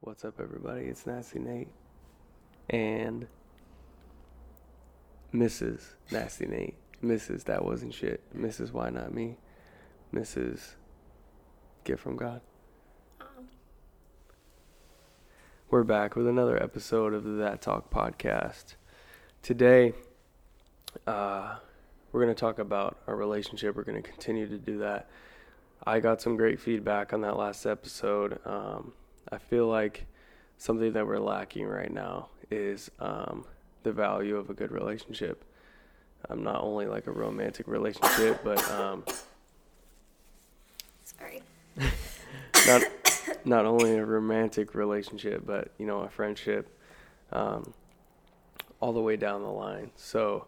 What's up, everybody? It's Nasty Nate and Mrs. Nasty Nate. Mrs. That wasn't shit. Mrs. Why Not Me. Mrs. Gift from God. We're back with another episode of the That Talk podcast. Today, uh, we're going to talk about our relationship. We're going to continue to do that. I got some great feedback on that last episode. Um, I feel like something that we're lacking right now is um, the value of a good relationship. Um, not only like a romantic relationship, but um, Sorry. not not only a romantic relationship, but you know a friendship, um, all the way down the line. So,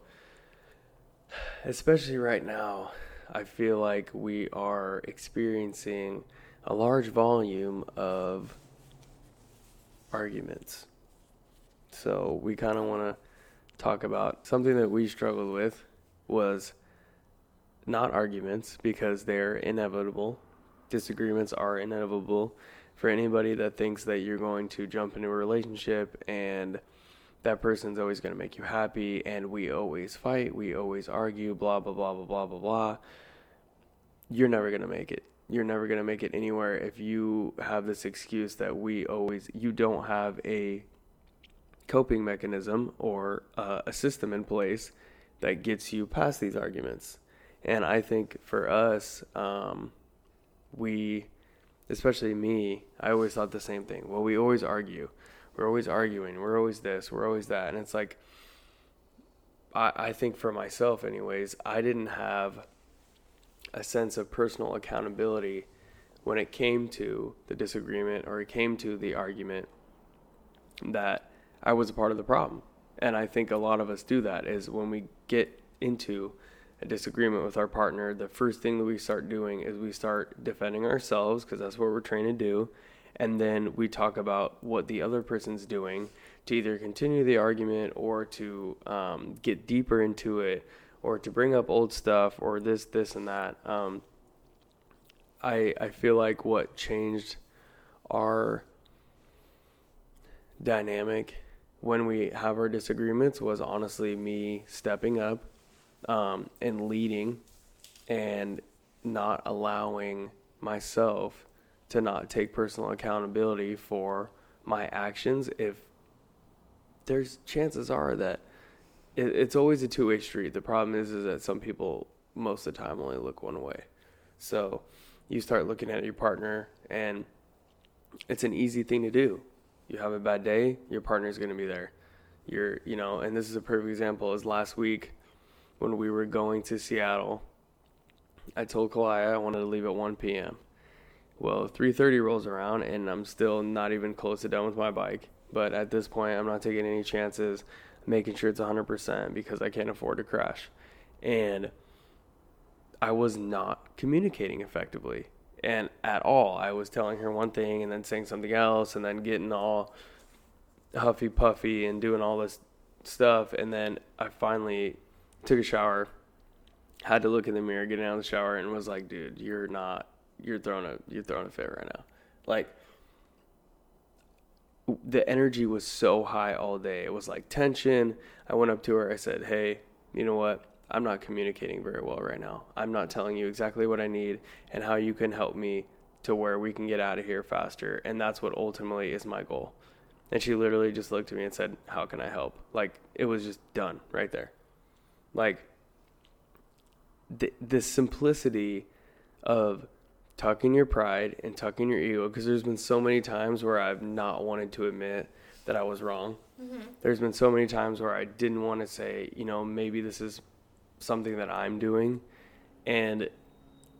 especially right now, I feel like we are experiencing a large volume of arguments. So we kind of want to talk about something that we struggled with was not arguments because they're inevitable. Disagreements are inevitable for anybody that thinks that you're going to jump into a relationship and that person's always going to make you happy and we always fight, we always argue, blah blah blah blah blah blah blah. You're never going to make it. You're never going to make it anywhere if you have this excuse that we always you don't have a coping mechanism or uh, a system in place that gets you past these arguments. And I think for us, um, we, especially me, I always thought the same thing. Well, we always argue. We're always arguing. We're always this. We're always that. And it's like, I, I think for myself, anyways, I didn't have a sense of personal accountability when it came to the disagreement or it came to the argument that I was a part of the problem. And I think a lot of us do that is when we get into a disagreement with our partner, the first thing that we start doing is we start defending ourselves because that's what we're trained to do. And then we talk about what the other person's doing to either continue the argument or to um, get deeper into it or to bring up old stuff or this, this, and that. Um, I, I feel like what changed our dynamic when we have our disagreements was honestly me stepping up um, and leading and not allowing myself to not take personal accountability for my actions if there's chances are that it, it's always a two-way street the problem is is that some people most of the time only look one way so you start looking at your partner and it's an easy thing to do you have a bad day, your partner's going to be there. You're, you know, and this is a perfect example. Is last week when we were going to Seattle, I told Kalia I wanted to leave at 1 p.m. Well, 3:30 rolls around and I'm still not even close to done with my bike. But at this point, I'm not taking any chances, making sure it's 100% because I can't afford to crash. And I was not communicating effectively and at all. I was telling her one thing and then saying something else and then getting all huffy puffy and doing all this stuff. And then I finally took a shower, had to look in the mirror, getting out of the shower, and was like, dude, you're not, you're throwing a, you're throwing a fit right now. Like, the energy was so high all day. It was like tension. I went up to her. I said, hey, you know what? I'm not communicating very well right now. I'm not telling you exactly what I need and how you can help me to where we can get out of here faster. And that's what ultimately is my goal. And she literally just looked at me and said, How can I help? Like, it was just done right there. Like, the, the simplicity of tucking your pride and tucking your ego, because there's been so many times where I've not wanted to admit that I was wrong. Mm-hmm. There's been so many times where I didn't want to say, you know, maybe this is something that I'm doing. And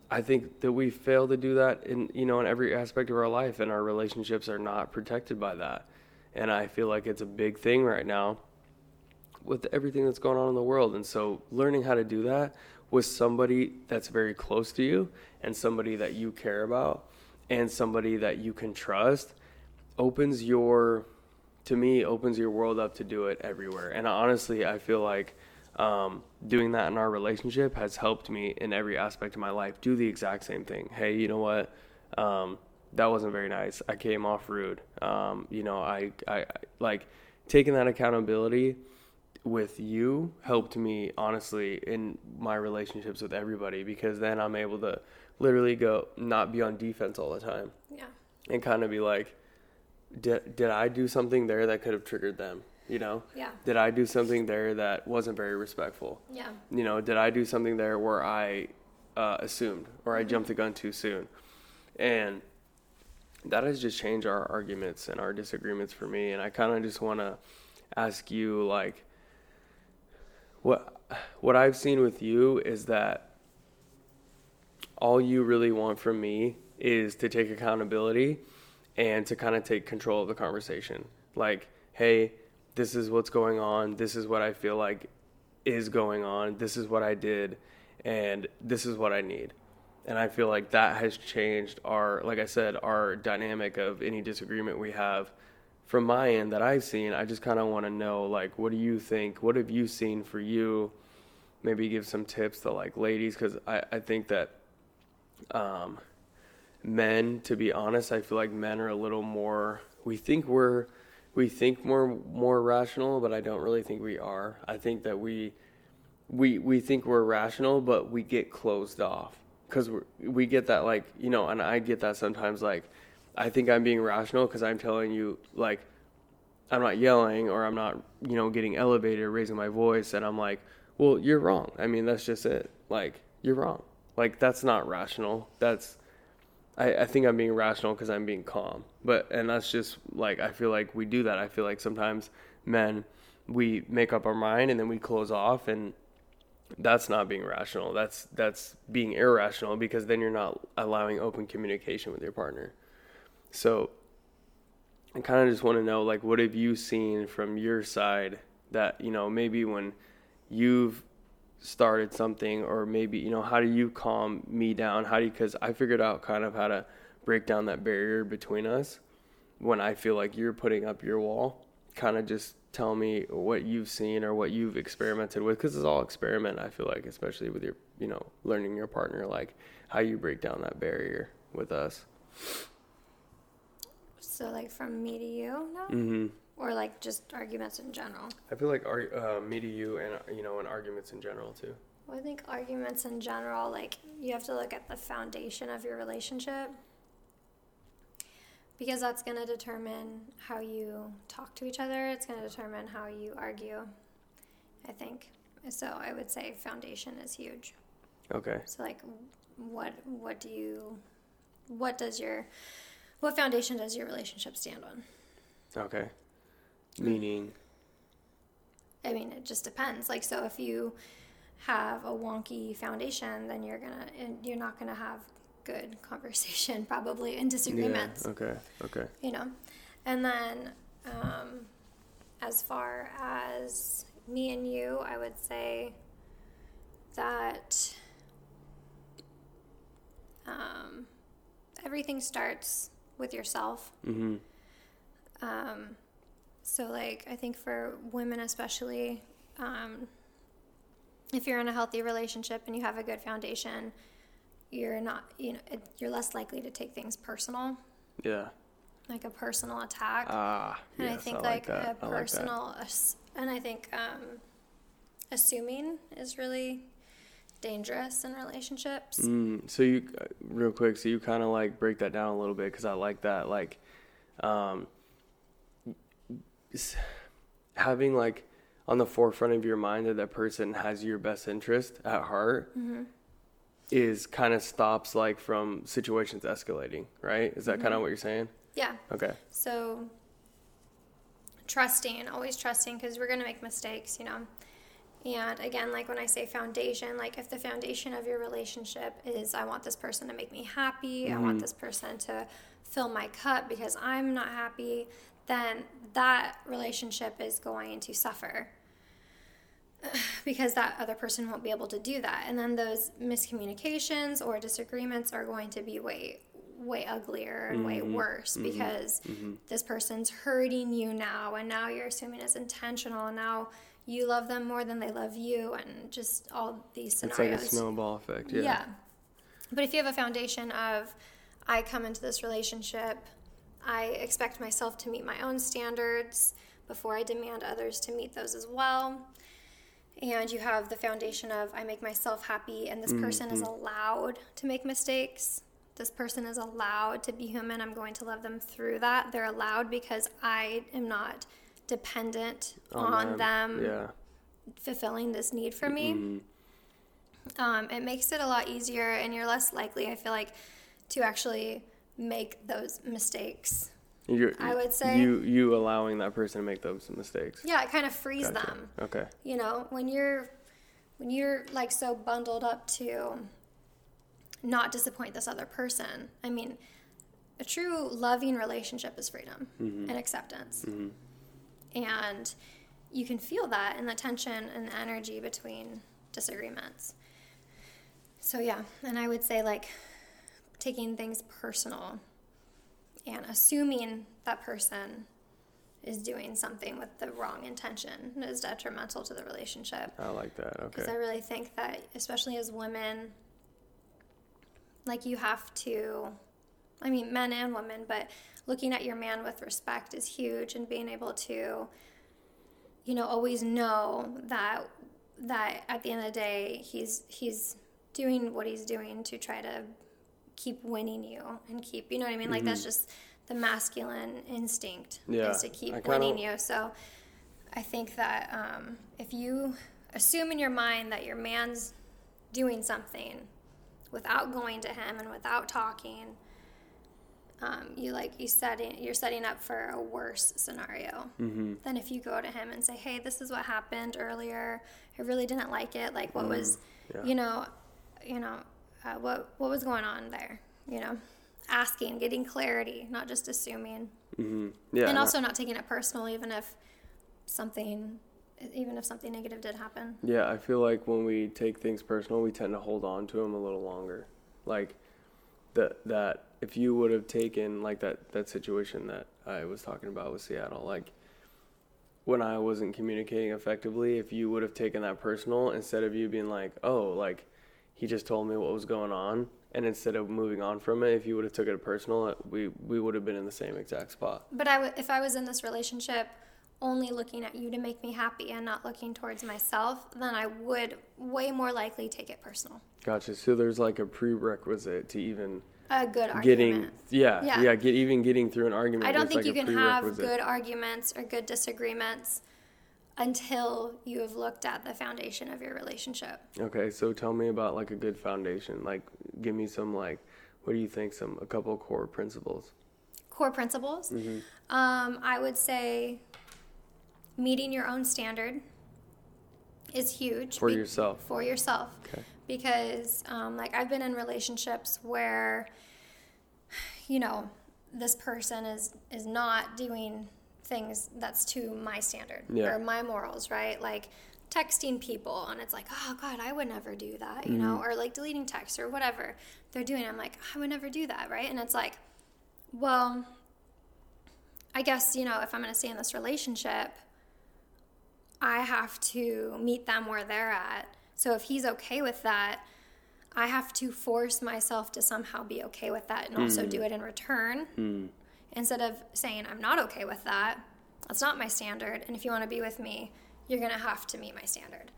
I think that we fail to do that in you know in every aspect of our life and our relationships are not protected by that. And I feel like it's a big thing right now with everything that's going on in the world. And so learning how to do that with somebody that's very close to you and somebody that you care about and somebody that you can trust opens your to me opens your world up to do it everywhere. And honestly, I feel like um, doing that in our relationship has helped me in every aspect of my life do the exact same thing. Hey, you know what? Um, that wasn't very nice. I came off rude. Um, you know, I, I, I like taking that accountability with you helped me honestly in my relationships with everybody because then I'm able to literally go not be on defense all the time. Yeah. And kind of be like, did did I do something there that could have triggered them? You know? Yeah. Did I do something there that wasn't very respectful? Yeah. You know, did I do something there where I uh, assumed or I jumped the gun too soon? And that has just changed our arguments and our disagreements for me. And I kind of just want to ask you, like, what what I've seen with you is that all you really want from me is to take accountability and to kind of take control of the conversation. Like, hey, this is what's going on. This is what I feel like is going on. This is what I did, and this is what I need. And I feel like that has changed our, like I said, our dynamic of any disagreement we have. From my end that I've seen, I just kind of want to know, like, what do you think? What have you seen for you? Maybe give some tips to like ladies, because I, I think that um, men, to be honest, I feel like men are a little more. We think we're we think more more rational, but I don't really think we are. I think that we we we think we're rational, but we get closed off because we we get that like you know, and I get that sometimes like I think I'm being rational because I'm telling you like I'm not yelling or I'm not you know getting elevated or raising my voice, and I'm like, well, you're wrong. I mean, that's just it. Like you're wrong. Like that's not rational. That's I, I think I'm being rational because I'm being calm. But and that's just like I feel like we do that. I feel like sometimes men we make up our mind and then we close off and that's not being rational. That's that's being irrational because then you're not allowing open communication with your partner. So I kind of just want to know like what have you seen from your side that you know maybe when you've started something or maybe you know how do you calm me down? How do you because i figured out kind of how to break down that barrier between us when i feel like you're putting up your wall. Kind of just tell me what you've seen or what you've experimented with because it's all experiment i feel like especially with your you know learning your partner like how you break down that barrier with us so like from me to you no mm-hmm or like just arguments in general? I feel like uh, me to you and you know and arguments in general too. Well, I think arguments in general, like you have to look at the foundation of your relationship because that's going to determine how you talk to each other. It's going to determine how you argue. I think so. I would say foundation is huge. Okay. So like, what what do you, what does your, what foundation does your relationship stand on? Okay. Meaning? I mean, it just depends. Like, so if you have a wonky foundation, then you're gonna you're not gonna have good conversation probably and disagreements. Yeah, okay. Okay. You know, and then um, as far as me and you, I would say that um, everything starts with yourself. Mm-hmm. Um, so, like, I think for women especially, um, if you're in a healthy relationship and you have a good foundation, you're not, you know, you're less likely to take things personal. Yeah. Like a personal attack. Ah, and yes, I think I like, like a personal, like and I think um, assuming is really dangerous in relationships. Mm, so you, uh, real quick, so you kind of like break that down a little bit because I like that. Like, um, having like on the forefront of your mind that that person has your best interest at heart mm-hmm. is kind of stops like from situations escalating, right? Is that mm-hmm. kind of what you're saying? Yeah. Okay. So trusting, always trusting because we're going to make mistakes, you know. And again, like when I say foundation, like if the foundation of your relationship is I want this person to make me happy, mm-hmm. I want mm-hmm. this person to fill my cup because I'm not happy, then that relationship is going to suffer because that other person won't be able to do that. And then those miscommunications or disagreements are going to be way way uglier and mm-hmm. way worse mm-hmm. because mm-hmm. this person's hurting you now and now you're assuming it's intentional and now you love them more than they love you and just all these scenarios. It's like a snowball effect, yeah. Yeah. But if you have a foundation of I come into this relationship, I expect myself to meet my own standards before I demand others to meet those as well. And you have the foundation of I make myself happy, and this mm-hmm. person is allowed to make mistakes. This person is allowed to be human. I'm going to love them through that. They're allowed because I am not dependent on, them Yeah. fulfilling this need for me. Mm-hmm. Um, it makes it a lot easier, and you're less likely, I feel like, to actually make those mistakes. You're, I would say- you you allowing that person to make those mistakes. Yeah, it kind of frees Gotcha. them. Okay. You know, when you're when you're like so bundled up to not disappoint this other person. I mean, a true loving relationship is freedom mm-hmm. and acceptance. Mm-hmm. And you can feel that in the tension and the energy between disagreements. So, yeah, and I would say like taking things personal and assuming that person is doing something with the wrong intention is detrimental to the relationship. I like that. Okay. Because I really think that, especially as women, like you have to, I mean, men and women, but looking at your man with respect is huge and being able to, you know, always know that that at the end of the day he's he's doing what he's doing to try to keep winning you and keep you know what I mean? Like that's just the masculine instinct Yeah, is to keep kinda- winning you. So I think that um, if you assume in your mind that your man's doing something without going to him and without talking, um, you like you setting you're setting up for a worse scenario Mm-hmm. than if you go to him and say, "Hey, this is what happened earlier. I really didn't like it. Like, what was, yeah. you know, you know, uh, what what was going on there? You know, asking, getting clarity, not just assuming." Mm-hmm. Yeah. and also not taking it personal even if something even if something negative did happen Yeah, I feel like when we take things personal, we tend to hold on to them a little longer. Like that that if you would have taken like that that situation that I was talking about with Seattle, like when I wasn't communicating effectively, if you would have taken that personal instead of you being like, "Oh, like he just told me what was going on," and instead of moving on from it, if you would have took it personal, we we would have been in the same exact spot. but I w- if i was in this relationship only looking at you to make me happy and not looking towards myself then i would way more likely take it personal Gotcha. So there's like a prerequisite to even a good argument getting yeah, Yeah. yeah get even getting through an argument i don't think like you can have good arguments or good disagreements until you have looked at the foundation of your relationship okay so tell me about like a good foundation like give me some like what do you think some a couple core principles core principles. Mm-hmm. Um, I would say meeting your own standard is huge for yourself For yourself, Okay. Because um, like I've been in relationships where, you know, this person is is not doing things that's to my standard Yeah. or my morals, right? Like texting people and it's like, oh God, I would never do that, you know, or like deleting texts or whatever they're doing. I'm like, I would never do that, right? And it's like, well, I guess, you know, if I'm going to stay in this relationship, I have to meet them where they're at. So if he's okay with that, I have to force myself to somehow be okay with that and also do it in return. Instead of saying, I'm not okay with that, that's not my standard. And if you want to be with me, you're going to have to meet my standard.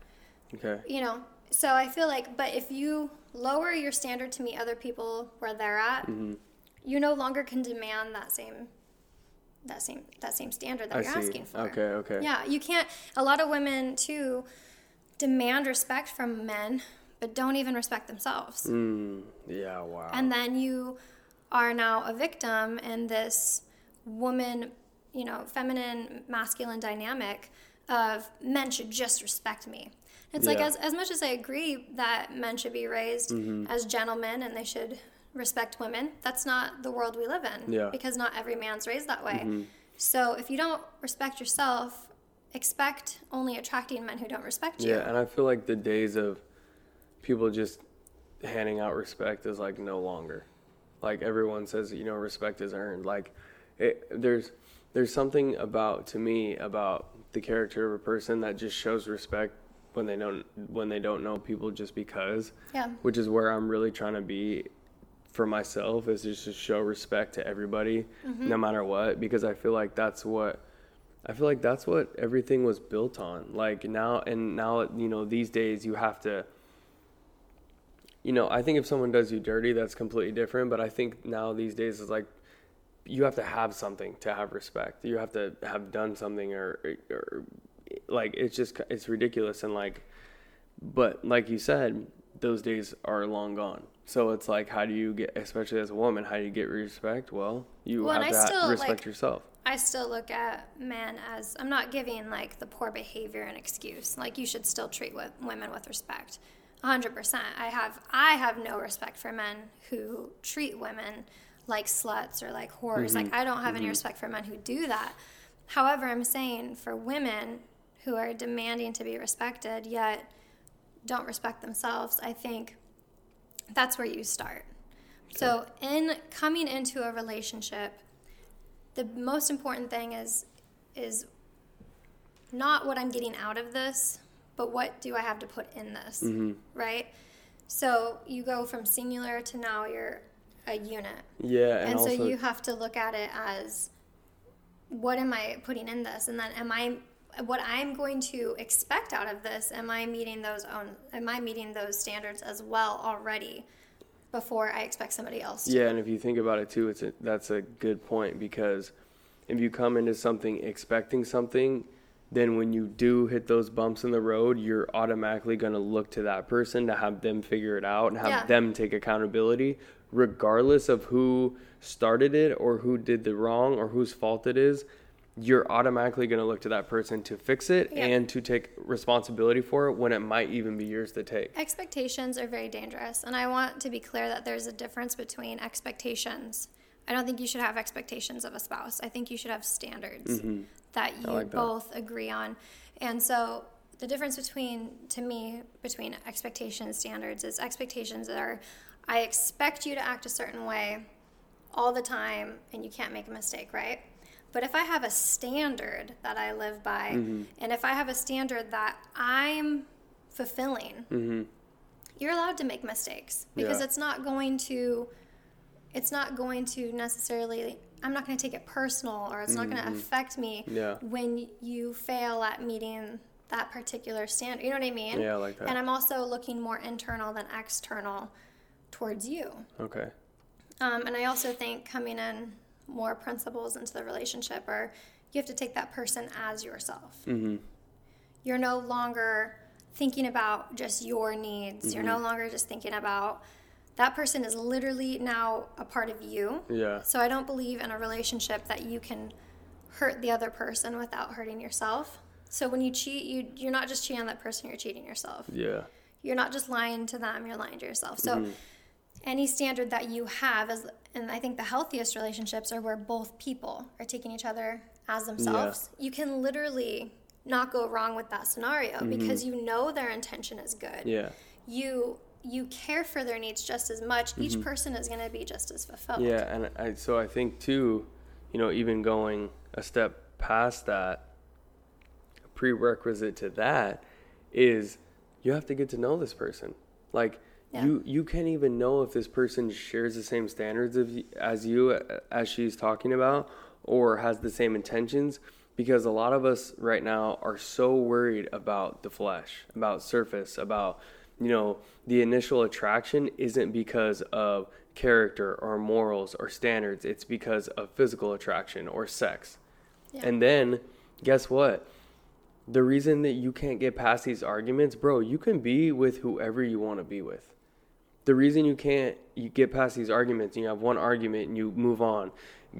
Okay. You know? So i feel like but if you lower your standard to meet other people where they're at Mm-hmm. you no longer can demand that same that same that same standard that i you're see. asking for. Okay okay. Yeah you can't a lot of women too demand respect from men but don't even respect themselves mm, yeah wow and then you are now a victim in this woman you know feminine masculine dynamic of men should just respect me it's like as, as much as i agree that men should be raised Mm-hmm. as gentlemen and they should respect women that's not the world we live in Yeah. Mm-hmm. because not every man's raised that way so if you don't respect yourself expect only attracting men who don't respect you. Yeah and i feel like the days of people just handing out respect is like no longer. Like everyone says you know respect is earned. Like it, there's there's something about to me about the character of a person that just shows respect when they don't when they don't know people just because. Yeah. Which is where i'm really trying to be for myself is just to show respect to everybody, Mm-hmm. no matter what, because I feel like that's what I feel like that's what everything was built on. Like now and now, you know, these days you have to. You know, I think if someone does you dirty, that's completely different. But I think now these days is like you have to have something to have respect. You have to have done something or, or like it's just it's ridiculous and like but like you said those days are long gone so it's like how do you get especially as a woman how do you get respect well you Well, have to still, respect like- yourself I still look at men as I'm not giving like the poor behavior an excuse. Like you should still treat with, women with respect. 100%. I have I have no respect for men who treat women like sluts or like whores. Like mm-hmm. I don't have any mm-hmm. respect for men who do that. However, I'm saying for women who are demanding to be respected yet don't respect themselves, I think that's where you start. So, in coming into a relationship, the most important thing is is not what I'm getting out of this, but what do I have to put in this, mm-hmm. right? So you go from singular to now you're a unit, yeah and, and, also so you have to look at it as what am I putting in this, and then am I what I'm going to expect out of this? Am I meeting those own? Am I meeting those standards as well already? Before I expect somebody else to. yeah and if you think about it too it's a, that's a good point because if you come into something expecting something then when you do hit those bumps in the road you're automatically going to look to that person to have them figure it out and have Yeah. them take accountability regardless of who started it or who did the wrong or whose fault it is you're automatically going to look to that person to fix it Yeah. and to take responsibility for it when it might even be yours to take Expectations are very dangerous, and I want to be clear that there's a difference between expectations. I don't think you should have expectations of a spouse. I think you should have standards that you Mm-hmm. like that. both agree on. And so the difference between to me between expectations and standards is expectations are I expect you to act a certain way all the time and you can't make a mistake, right? But if I have a standard that I live by, Mm-hmm. and if I have a standard that I'm fulfilling, you're allowed to make mistakes because Mm-hmm. Yeah. it's not going to it's not going to necessarily I'm not going to take it personal or it's not going to affect me Mm-hmm. Yeah. when you fail at meeting that particular standard. You know what I mean? Yeah, I like that. And I'm also looking more internal than external towards you. okay Um, and I also think coming in more principles into the relationship or you have to take that person as yourself. mm-hmm. You're no longer thinking about just your needs. You're Mm-hmm. no longer just thinking about that person is literally now a part of you. yeah So I don't believe in a relationship that you can hurt the other person without hurting yourself. So when you cheat, you you're not just cheating on that person, you're cheating yourself yeah you're not just lying to them you're lying to yourself so Mm-hmm. Any standard that you have is and i think the healthiest relationships are where both people are taking each other as themselves you can literally not go wrong with that scenario because you know their intention is good Mm-hmm. yeah you you care for their needs just as much each person is going to be just as fulfilled Mm-hmm. Yeah, and I, so I think too, you know, even going a step past that, a prerequisite to that is you have to get to know this person. Like Yeah. you, you can't even know if this person shares the same standards of, as you, uh, as she's talking about, or has the same intentions. Because a lot of us right now are so worried about the flesh, about surface, about you know, the initial attraction isn't because of character or morals or standards. It's because of physical attraction or sex. Yeah. And then, guess what? The reason that you can't get past these arguments, bro, you can be with whoever you want to be with. The reason you can't you get past these arguments, and you have one argument and you move on.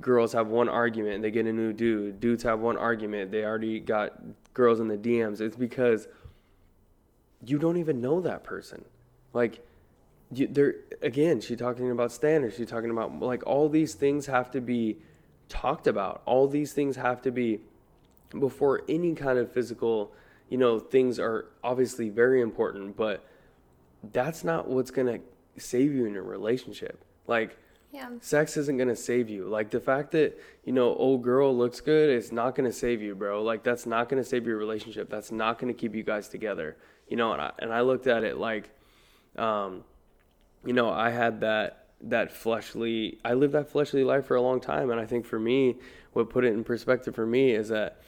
Girls have one argument and they get a new dude. Dudes have one argument, they already got girls in the DMs. It's because you don't even know that person. Like, you, there again, she talking about standards. She talking about like all these things have to be talked about. All these things have to be before any kind of physical, you know, things are obviously very important, but that's not what's gonna save you in a relationship. Like, yeah sex isn't gonna save you. Like the fact that you know old girl looks good is not gonna save you, bro. Like that's not gonna save your relationship. That's not gonna keep you guys together. You know, and I and I looked at it like, um, you know, I had that that fleshly I lived that fleshly life for a long time and I think for me what put it in perspective for me is that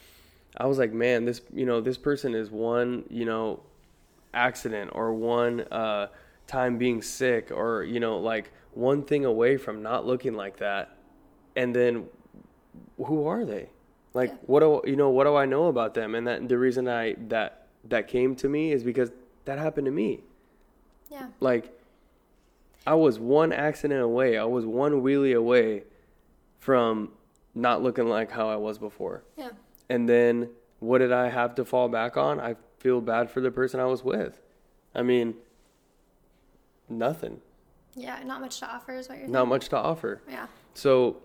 I was like man this you know this person is one you know accident or one uh, time being sick or you know like one thing away from not looking like that and then who are they like Yeah. what do you know what do I know about them and that the reason I that that came to me is because that happened to me Yeah. like I was one accident away. I was one wheelie away from not looking like how I was before. Yeah. And then what did I have to fall back on? I feel bad for the person I was with. I mean, nothing. Yeah. Not much to offer is what you're saying. Not much to offer. Yeah. So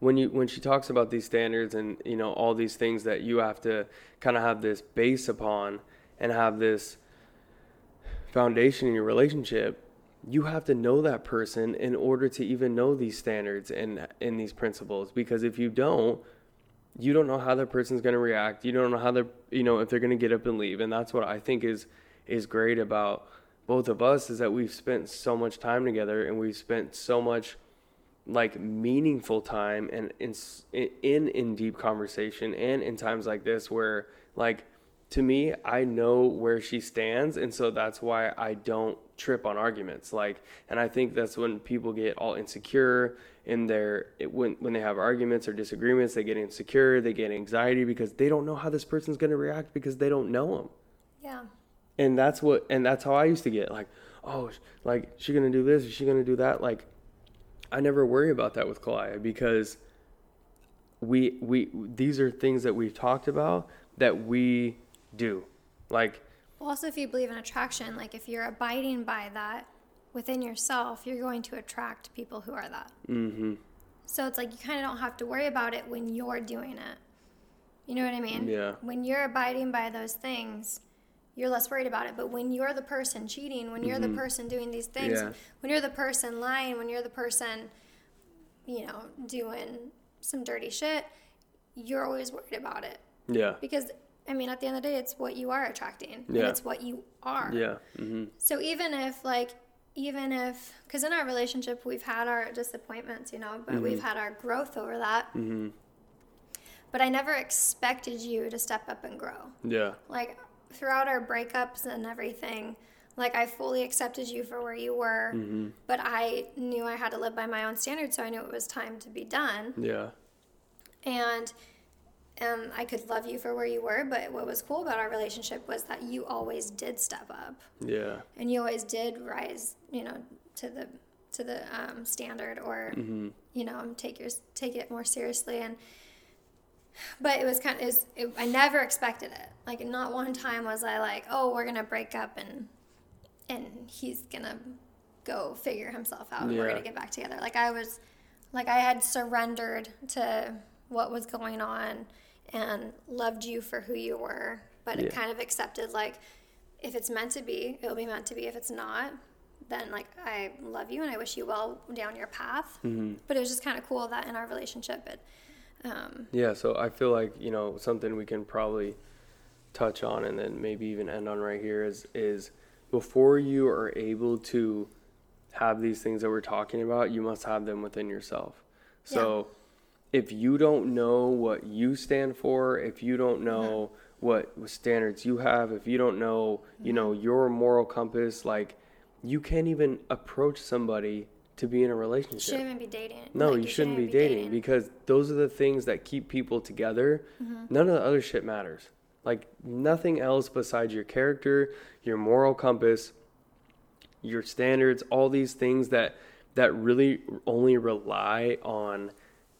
when you when she talks about these standards and you know all these things that you have to kind of have this base upon and have this foundation in your relationship, you have to know that person in order to even know these standards and in these principles because if you don't you don't know how that person's going to react. You don't know how they're, you know, if they're going to get up and leave. And that's what I think is is great about both of us is that we've spent so much time together and we've spent so much like meaningful time and in in in deep conversation and in times like this where like to me I know where she stands and so that's why I don't trip on arguments like and I think that's when people get all insecure in their it, when when they have arguments or disagreements they get insecure they get anxiety because they don't know how this person's going to react because they don't know them Yeah. And that's what and that's how i used to get like oh like she gonna do this is she gonna do that like i never worry about that with Kalia because we we these are things that we've talked about that we do like Well, also, if you believe in attraction, like if you're abiding by that within yourself, you're going to attract people who are that. mm-hmm So it's like you kind of don't have to worry about it when you're doing it. You know what I mean? Yeah. When you're abiding by those things, you're less worried about it. But when you're the person cheating, when you're the person doing these things, Yeah. when you're the person lying, when you're the person, you know, doing some dirty shit, you're always worried about it. yeah Because, I mean, at the end of the day, it's what you are attracting. Yeah. And it's what you are. yeah mm-hmm So even if like even if because in our relationship we've had our disappointments, you know, but we've had our growth over that. mm-hmm But I never expected you to step up and grow. yeah Like throughout our breakups and everything, like I fully accepted you for where you were, mm-hmm. but I knew I had to live by my own standards, so I knew it was time to be done. yeah. And um, I could love you for where you were, but what was cool about our relationship was that you always did step up. yeah. And you always did rise you know to the to the um, standard or mm-hmm. you know take your take it more seriously. And but it was kind of is it, I never expected it. Like not one time was I like oh we're gonna break up and and he's gonna go figure himself out and we're gonna get back together. Like I was like I had surrendered to what was going on and loved you for who you were but Yeah. it kind of accepted like if it's meant to be it'll be meant to be. If it's not then like I love you and I wish you well down your path. Mm-hmm. But it was just kind of cool that in our relationship it um, Yeah, so I feel like you know something we can probably touch on and then maybe even end on right here is is before you are able to have these things that we're talking about, you must have them within yourself. So if you don't know what you stand for, if you don't know what standards you have, if you don't know, you know, your moral compass, like you can't even approach somebody to be in a relationship. shouldn't even be dating No, Like, you shouldn't be dating, because those are the things that keep people together. Mm-hmm. None of the other shit matters. Like nothing else besides your character, your moral compass, your standards, all these things that that really only rely on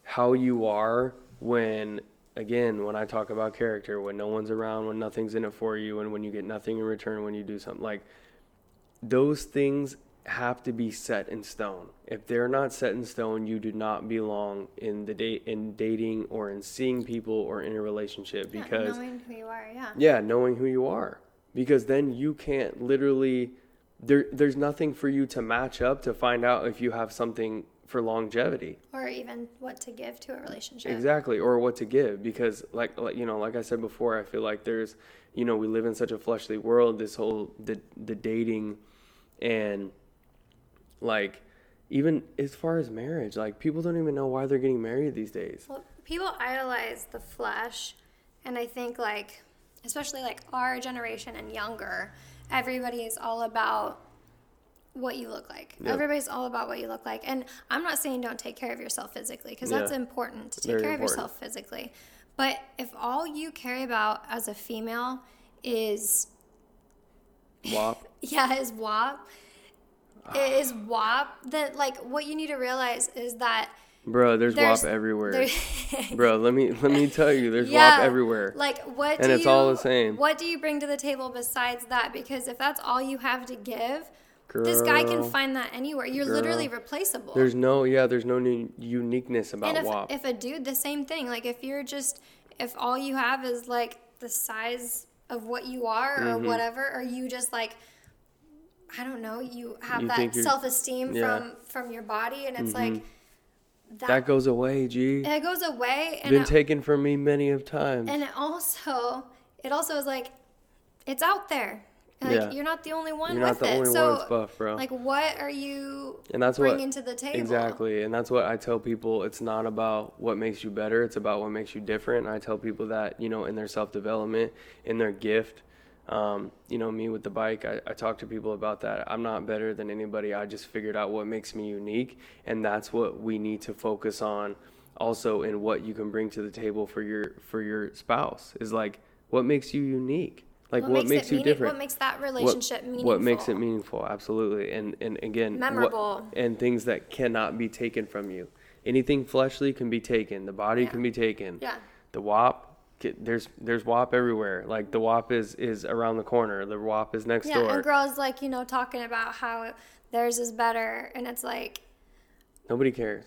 how you are when again, when I talk about character, when no one's around, when nothing's in it for you, and when you get nothing in return when you do something like those things have to be set in stone. If they're not set in stone, you do not belong in the date in dating or in seeing people or in a relationship Yeah, because knowing who you are yeah yeah, knowing who you are. Because then you can't literally there there's nothing for you to match up to find out if you have something for longevity. or even what to give to a relationship Exactly, or what to give because like, like you know, like I said before, I feel like there's you know, we live in such a fleshly world, this whole the the dating and like even as far as marriage, like people don't even know why they're getting married these days. Well, people idolize the flesh, and I think like, especially like our generation and younger, everybody is all about what you look like. Yep. Everybody's all about what you look like. And I'm not saying don't take care of yourself physically because Yeah. that's important to take Very care important. of yourself physically. But if all you care about as a female is WAP. yeah, is WAP, is WAP, That like what you need to realize is that Bro, there's, there's WAP everywhere. there- Bro, let me let me tell you, there's Yeah, WAP everywhere. Like what? And do it's all you- the same. What do you bring to the table besides that? Because if that's all you have to give, this guy can find that anywhere. You're Girl. literally replaceable. There's no yeah, there's no new uniqueness about and if WAP. if a dude, the same thing. Like if you're just if all you have is like the size of what you are or Mm-hmm. whatever, or you just like. I don't know. You have You that self esteem yeah. from from your body, and it's like mm-hmm. that. that goes away, G. it goes away, and Been it, taken from me many of times. and it also it also is like it's out there like Yeah. you're not the only one You're not with the it only so one buff, bro. like what are you and that's what bringing to the table Exactly. And that's what I tell people. It's not about what makes you better, it's about what makes you different. And I tell people that, you know, in their self development, in their gift. Um, you know, me with the bike, I, I talk to people about that. I'm not better than anybody. I just figured out what makes me unique. And that's what we need to focus on also in what you can bring to the table for your for your spouse is like what makes you unique. Like what, makes, it you meaning- different what makes that what- relationship meaningful What makes it meaningful? Absolutely, and and again, what- Memorable. and things that cannot be taken from you. Anything fleshly can be taken. The body Yeah. can be taken. yeah The WAP, get- there's there's WAP everywhere. Like the WAP is is around the corner. The WAP is next yeah door. and girls like you know talking about how theirs is better and it's like Nobody cares.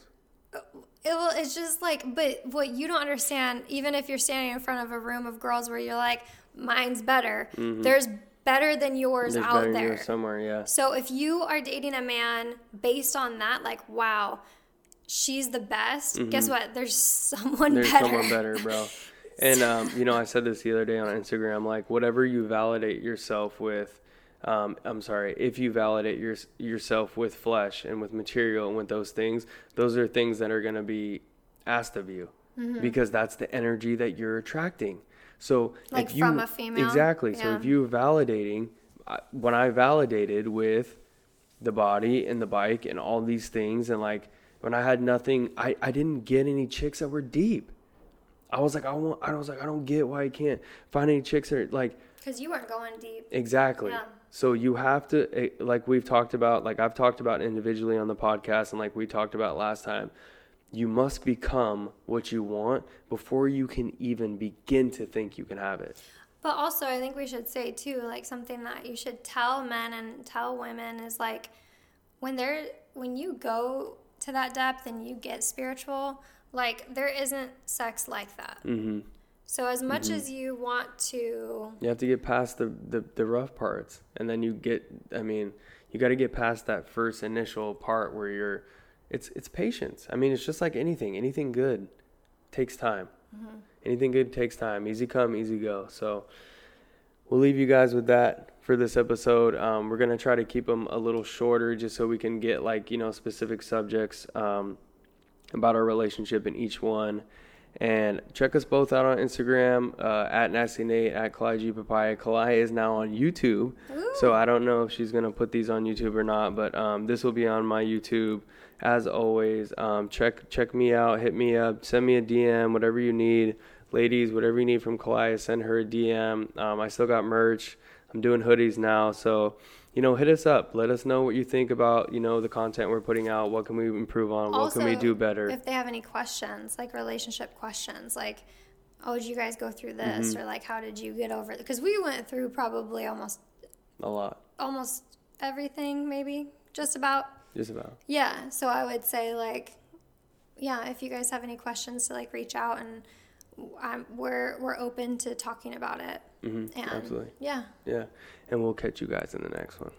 it, well, it's just like, but what you don't understand, even if you're standing in front of a room of girls where you're like, mine's better, there's better than yours Mm-hmm. There's out better there. news somewhere. Yeah. So if you are dating a man based on that, like, wow, she's the best, guess what? There's someone Mm-hmm. There's better. someone better, bro. And um, you know, I said this the other day on Instagram. Like, whatever you validate yourself with, um, I'm sorry, if you validate your, yourself with flesh and with material and with those things, those are things that are going to be asked of you Mm-hmm. because that's the energy that you're attracting. So, Like if you, from a female? exactly. So if you validating, when I validated with the body and the bike and all these things, and like when I had nothing, I, I didn't get any chicks that were deep. I was like, I want, I was like, I don't get why I can't find any chicks that are like, Because you weren't going deep. exactly. Yeah. So you have to, eh, like we've talked about, like I've talked about individually on the podcast, and like we talked about last time, you must become what you want before you can even begin to think you can have it. But also, I think we should say too, like something that you should tell men and tell women is like when they're when you go to that depth and you get spiritual, like there isn't sex like that. hmm So as much as you want to, You have to get past the, the, the rough parts. And then you get, I mean, you got to get past that first initial part where you're, it's, it's patience. I mean, it's just like anything. Anything good takes time. Anything good takes time. Easy come, easy go. So we'll leave you guys with that for this episode. Um, we're going to try to keep them a little shorter just so we can get like, you know, specific subjects um, about our relationship in each one. And check us both out on Instagram uh, at Nasty Nate at Kalai G Papaya. Kalai is now on YouTube, so I don't know if she's gonna put these on YouTube or not. But um, this will be on my YouTube as always. Um, check check me out, hit me up, send me a DM, whatever you need, ladies, whatever you need from Kalai, send her a DM. Um, I still got merch. I'm doing hoodies now, so you know, hit us up. Let us know what you think about you know the content we're putting out. What can we improve on? What can we do better? if they have any questions, like relationship questions, like, oh, did you guys go through this, Mm-hmm. or like, how did you get over it? Because we went through probably almost a lot, almost everything, maybe just about. just about. Yeah, so I would say like, yeah, if you guys have any questions, to like reach out and um, we're we're open to talking about it. Mm-hmm, And absolutely. yeah, Yeah. And we'll catch you guys in the next one.